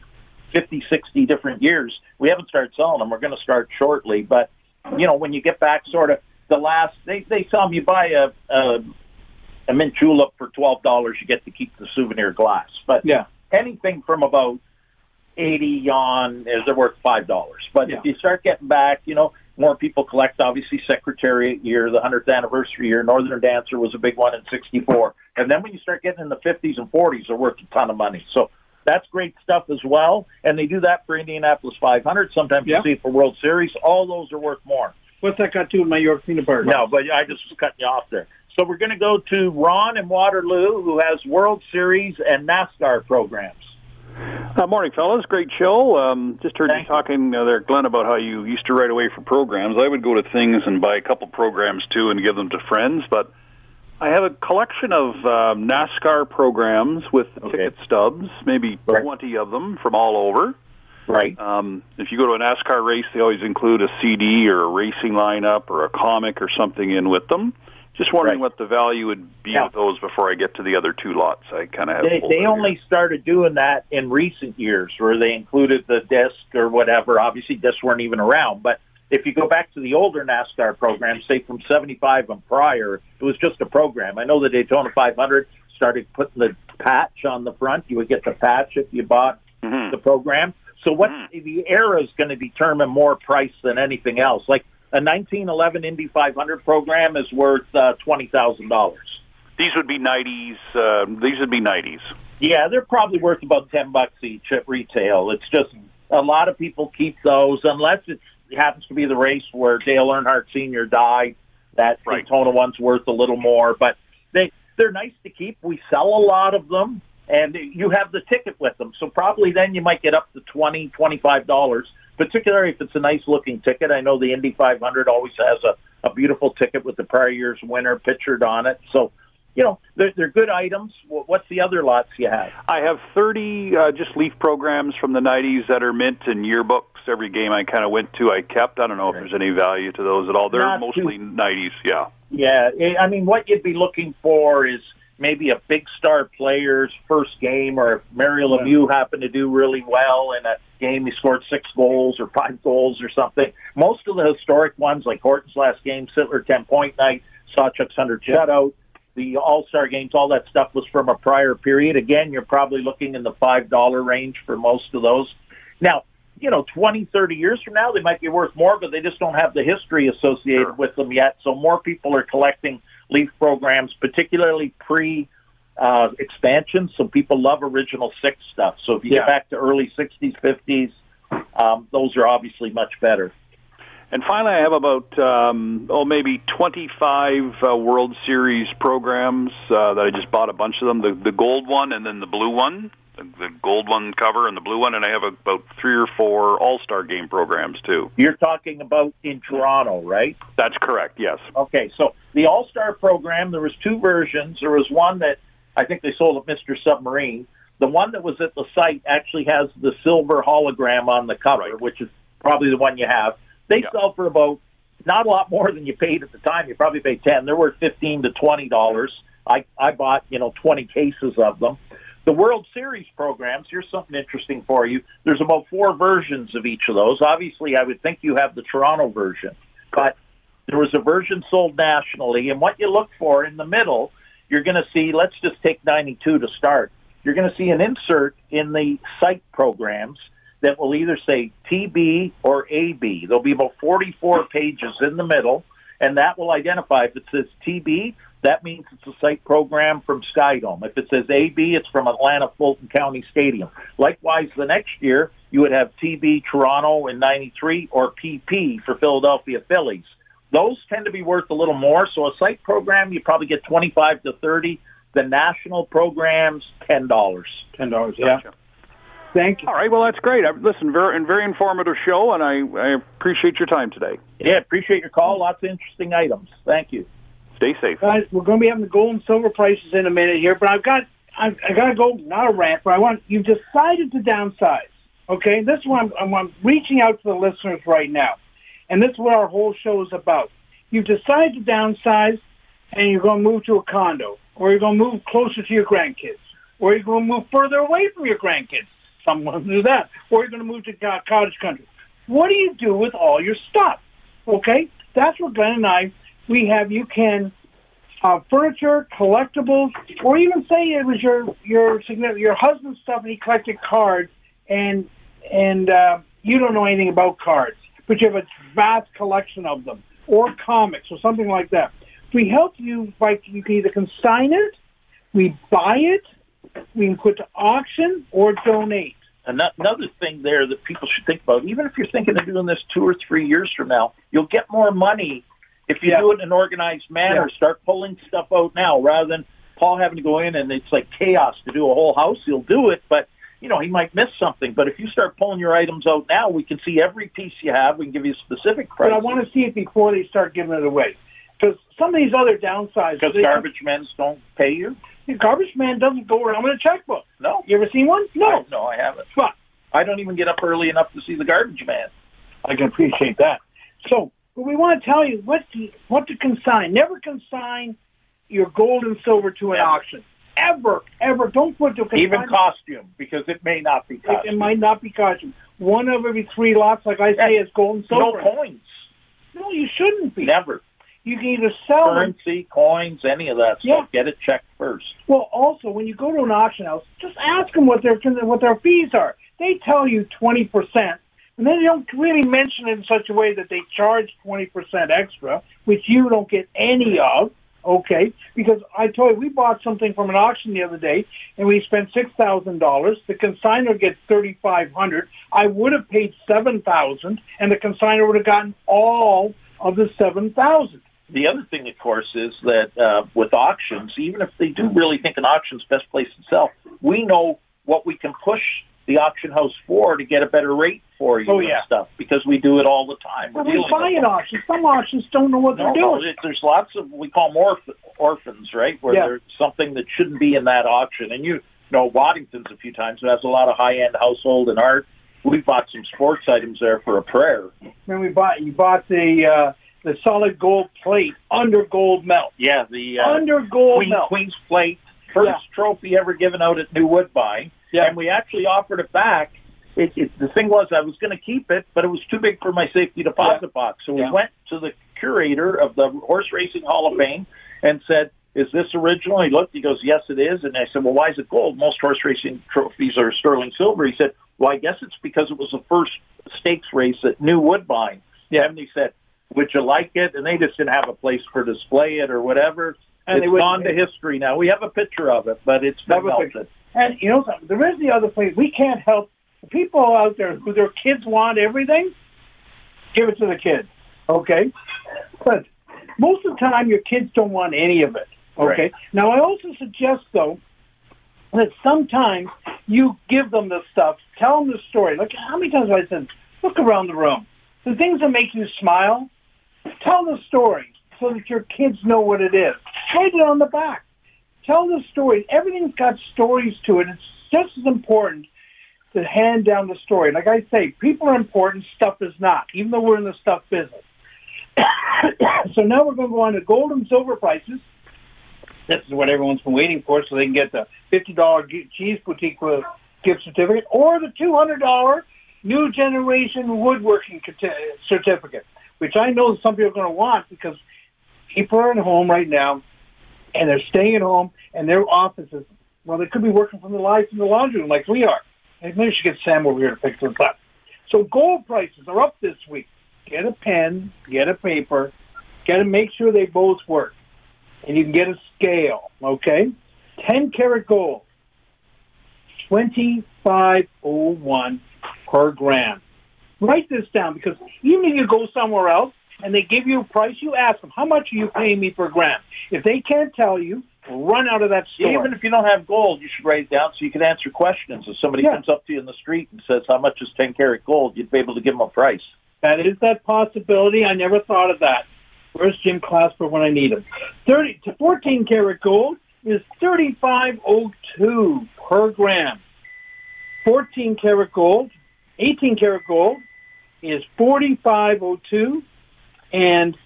50, 60 different years. We haven't started selling them. We're going to start shortly, but you know, when you get back, sort of the last, they they tell them you buy a a, a mint julep for twelve dollars, you get to keep the souvenir glass. But yeah, anything from about eighty on is they're worth five dollars. But Yeah. if you start getting back, you know, more people collect. Obviously, Secretariat year, the hundredth anniversary year, Northern Dancer was a big one in '64, and then when you start getting in the fifties and forties, they're worth a ton of money. So that's great stuff as well. And they do that for Indianapolis 500. Sometimes Yeah. you see it for World Series. All those are worth more. what's that got to do with my York peanut butter? No, but I just was cutting you off there. So we're going to go to Ron in Waterloo, who has World Series and NASCAR programs. Uh, morning, fellas. Great show. Um, just heard Thank you talking uh, there, Glenn, about how you used to write away for programs. I would go to things and buy a couple programs too and give them to friends. But I have a collection of um, NASCAR programs with Okay. ticket stubs, maybe Right. 20 of them from all over. Right. Um, if you go to a NASCAR race, they always include a CD or a racing lineup or a comic or something in with them. Just wondering Right. what the value would be Yeah. with those before I get to the other two lots. I kind of have. They, they here. only started doing that in recent years, where they included the disc or whatever. Obviously, discs weren't even around. But if you go back to the older NASCAR programs, say from '75 and prior, it was just a program. I know the Daytona 500 started putting the patch on the front. You would get the patch if you bought Mhm. the program. So what the era is going to determine more price than anything else. Like a 1911 Indy 500 program is worth uh, twenty thousand dollars. These would be 90s. Uh, these would be 90s. Yeah, they're probably worth about ten bucks each at retail. It's just a lot of people keep those unless it happens to be the race where Dale Earnhardt Sr. died. That Right. Daytona one's worth a little more, but they they're nice to keep. We sell a lot of them, and you have the ticket with them. So probably then you might get up to twenty twenty five dollars. Particularly if it's a nice looking ticket. I know the Indy 500 always has a, a beautiful ticket with the prior year's winner pictured on it. So you know, they're, they're good items. Wh- What's the other lots you have? I have 30 uh, just leaf programs from the 90s that are mint and yearbooks. Every game I kind of went to, I kept. I don't know if there's any value to those at all. They're Not mostly 90s, yeah. Yeah, I- I mean, what you'd be looking for is maybe a big star player's first game, or if Mario Lemieux happened to do really well in a game, he scored six goals or five goals or something. Most of the historic ones, like Horton's last game, Sittler 10 point night, Sawchuk's 100 shutout, the All Star games, all that stuff was from a prior period. Again, you're probably looking in the $5 range for most of those. Now, you know, 20, 30 years from now, they might be worth more, but they just don't have the history associated with them yet. So more people are collecting Leaf programs, particularly pre uh, expansion. So people love original six stuff. So if you Yeah. get back to early 60s, 50s, um, those are obviously much better. And finally, I have about um, oh maybe 25 uh, World Series programs uh, that I just bought a bunch of them. The the gold one and then the blue one. the, the gold one cover and the blue one, and I have about three or four All Star game programs too. You're talking about in Toronto, right? That's correct. Yes. Okay, so the All Star program, there was two versions. There was one that I think they sold at Mr. Submarine. The one that was at the site actually has the silver hologram on the cover, Right. which is probably the one you have. They Yeah. sell for about not a lot more than you paid at the time. You probably paid ten. They're worth fifteen to twenty dollars. I I bought you know twenty cases of them. The World Series programs. Here's something interesting for you. There's about four versions of each of those. Obviously, I would think you have the Toronto version, but there was a version sold nationally, and what you look for in the middle, you're going to see. Let's just take 92 to start. You're going to see an insert in the site programs that will either say TB or AB. There'll be about 44 pages in the middle, and that will identify if it says TB. That means it's a site program from Skydome. If it says AB, it's from Atlanta Fulton County Stadium. Likewise, the next year you would have TB Toronto in '93 or PP for Philadelphia Phillies those tend to be worth a little more. So a site program, you probably get twenty five to thirty. The national programs, ten dollars. Ten dollars. Yeah. Gotcha. Thank you. All right. Well, that's great. I, listen, very and very informative show, and I, I appreciate your time today. Yeah, appreciate your call. Lots of interesting items. Thank you. Stay safe. Guys, we're going to be having the gold and silver prices in a minute here, but I've got I've, I got to go. Not a rant, but I want you've decided to downsize. Okay, this one I'm, I'm, I'm reaching out to the listeners right now, and this is what our whole show is about. You've decided to downsize, and you're going to move to a condo, or you're going to move closer to your grandkids, or you're going to move further away from your grandkids. Someone do that, or you're going to move to cottage country. What do you do with all your stuff? Okay, that's what Glenn and I we have. You can uh, furniture, collectibles, or even say it was your your your husband's stuff and he collected cards and and uh, you don't know anything about cards, but you have a vast collection of them, or comics or something like that. We help you by you can either consign it, we buy it, we can put to auction or donate. Ano- Another thing there that people should think about, even if you're thinking of doing this two or three years from now, you'll get more money if you Yeah. do it in an organized manner. Yeah. Start pulling stuff out now rather than Paul having to go in and it's like chaos to do a whole house. He'll do it, but you know he might miss something. But if you start pulling your items out now, we can see every piece you have. We can give you a specific prices. But I want to see it before they start giving it away. Because some of these other downsides, because garbage men don't pay you. the garbage man doesn't go around with a checkbook. No, You ever seen one? No. I, no, I haven't. But I don't even get up early enough to see the garbage man. I can appreciate that. So, but we want to tell you what to, what to consign. Never consign your gold and silver to an auction. Ever, ever. Don't put to Even costume because it may not be It, costume. it might not be costume. One of every three lots, like I say, is gold and silver. no coins. No, you shouldn't be. Never. You can either sell them. Currency, coins, any of that stuff. Yeah. Get it checked first. Well, also when you go to an auction house, just ask them what their what their fees are. They tell you twenty percent, and then they don't really mention it in such a way that they charge twenty percent extra, which you don't get any of. Okay, because I told you we bought something from an auction the other day, and we spent six thousand dollars. The consigner gets thirty five hundred. I would have paid seven thousand, and the consigner would have gotten all of the seven thousand. The other thing, of course, is that uh, with auctions, even if they do really think an auction's best place to sell, we know what we can push the auction house for to get a better rate for you Oh, and yeah. stuff because we do it all the time. We're Well, we buy at auctions. Some auctions don't know what No, they're doing. it- there's lots of we call them orph- orphans, right? Where Yeah. there's something that shouldn't be in that auction. And you know, Waddington's a few times. It has a lot of high end household and art. We bought some sports items there for a prayer. when we bought you bought the uh, the solid gold plate under gold melt. Yeah, the uh, under gold Queen, melt. Queen's Plate, first Yeah. trophy ever given out at New Woodbine. Yeah. And we actually offered it back. It, it, the thing was, I was going to keep it, but it was too big for my safety deposit Yeah. box. So Yeah. we went to the curator of the Horse Racing Hall of Fame and said, is this original? He looked, he goes, yes, it is. And I said, well, why is it gold? Most horse racing trophies are sterling silver. He said, well, I guess it's because it was the first stakes race at New Woodbine. Yeah. And he said, would you like it? And they just didn't have a place for display it or whatever. And it's gone to history now. We have a picture of it, but it's been melted. And you know? There is the other place. We can't help the people out there who their kids want everything. Give it to the kids, okay? But most of the time, your kids don't want any of it. Okay. Right. Now, I also suggest though that sometimes you give them the stuff, tell them the story. Like how many times have I said, look around the room, the things that make you smile, tell the story so that your kids know what it is. Write it on the back. Tell the story. Everything's got stories to it. It's just as important to hand down the story. Like I say, people are important, stuff is not, even though we're in the stuff business. so now we're going to go on to gold and silver prices. This is what everyone's been waiting for, so they can get the fifty dollar cheese boutique gift certificate or the two hundred dollar new generation woodworking certificate, which I know some people are going to want because people are at home right now and they're staying at home and their offices. Well, they could be working from the lights in the laundry room like we are. Maybe we should get Sam over here to pick this up. So gold prices are up this week. Get a pen, get a paper, get to make sure they both work, and you can get a scale. Okay, ten karat gold, twenty five oh one per gram. Write this down because even if you go somewhere else and they give you a price, you ask them, how much are you paying me per gram? If they can't tell you, run out of that store. Even if you don't have gold, you should write it down so you can answer questions. If somebody yeah. comes up to you in the street and says, how much is 10 karat gold, you'd be able to give them a price. That is that possibility. I never thought of that. Where's Jim Clasper when I need him? 30 to 14 karat gold is 3502 per gram. 14 karat gold, 18 karat gold is 4502 and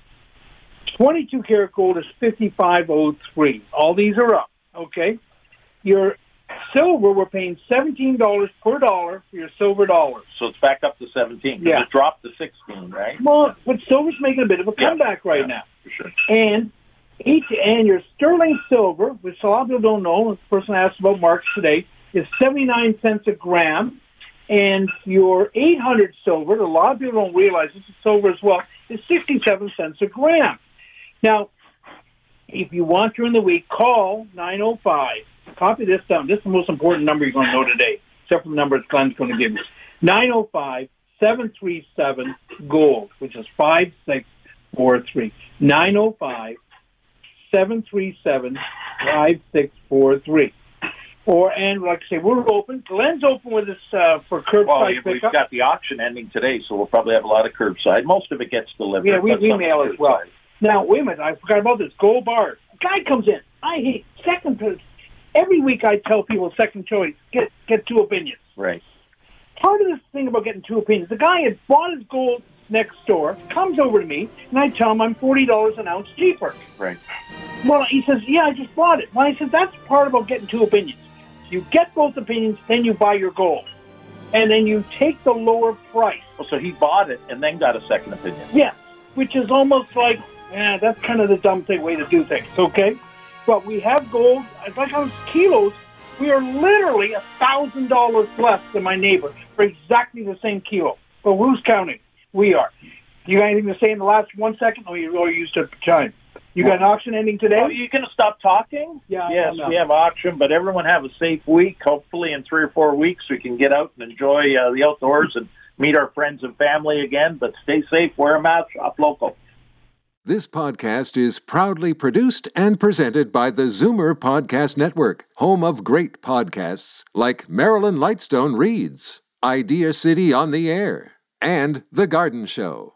22 karat gold is 5503. All these are up, okay? Your silver, we're paying $17 per dollar for your silver dollars. So it's back up to 17. Yeah. It dropped to 16, right? Well, but silver's making a bit of a comeback yeah. right yeah, now. For sure. And each, and your sterling silver, which a lot of people don't know, the person asked about marks today, is 79 cents a gram. And your 800 silver, a lot of people don't realize this is silver as well, is 67 cents a gram. Now, if you want during the week, call 905. Copy this down. This is the most important number you're going to know today, except for the number that Glenn's going to give you. 905 737 GOLD, which is 5643. 905 737 5643. Or and like I say, we're open. Glenn's open with us uh, for curbside well, pickup. We've got the auction ending today, so we'll probably have a lot of curbside. Most of it gets delivered. Yeah, we, we mail as well. Now, wait a minute. I forgot about this. Gold bars. Guy comes in. I hate second. choice. Every week I tell people second choice. Get get two opinions. Right. Part of this thing about getting two opinions. The guy had bought his gold next door, comes over to me, and I tell him I'm forty dollars an ounce cheaper. Right. Well, he says, "Yeah, I just bought it." Well, I said, "That's part about getting two opinions. You get both opinions, then you buy your gold, and then you take the lower price." Well, so he bought it and then got a second opinion. Yes, which is almost like yeah, that's kind of the dumb thing way to do things. Okay, but we have gold. Like on kilos, we are literally a thousand dollars less than my neighbor for exactly the same kilo. But who's counting? We are. Do You got anything to say in the last one second? Oh, you or used to time. You got an auction ending today? Oh, you going to stop talking? Yeah. Yes, we have auction, but everyone have a safe week. Hopefully, in three or four weeks, we can get out and enjoy uh, the outdoors and meet our friends and family again. But stay safe, wear a mask, shop local. This podcast is proudly produced and presented by the Zoomer Podcast Network, home of great podcasts like Marilyn Lightstone Reads, Idea City on the Air, and The Garden Show.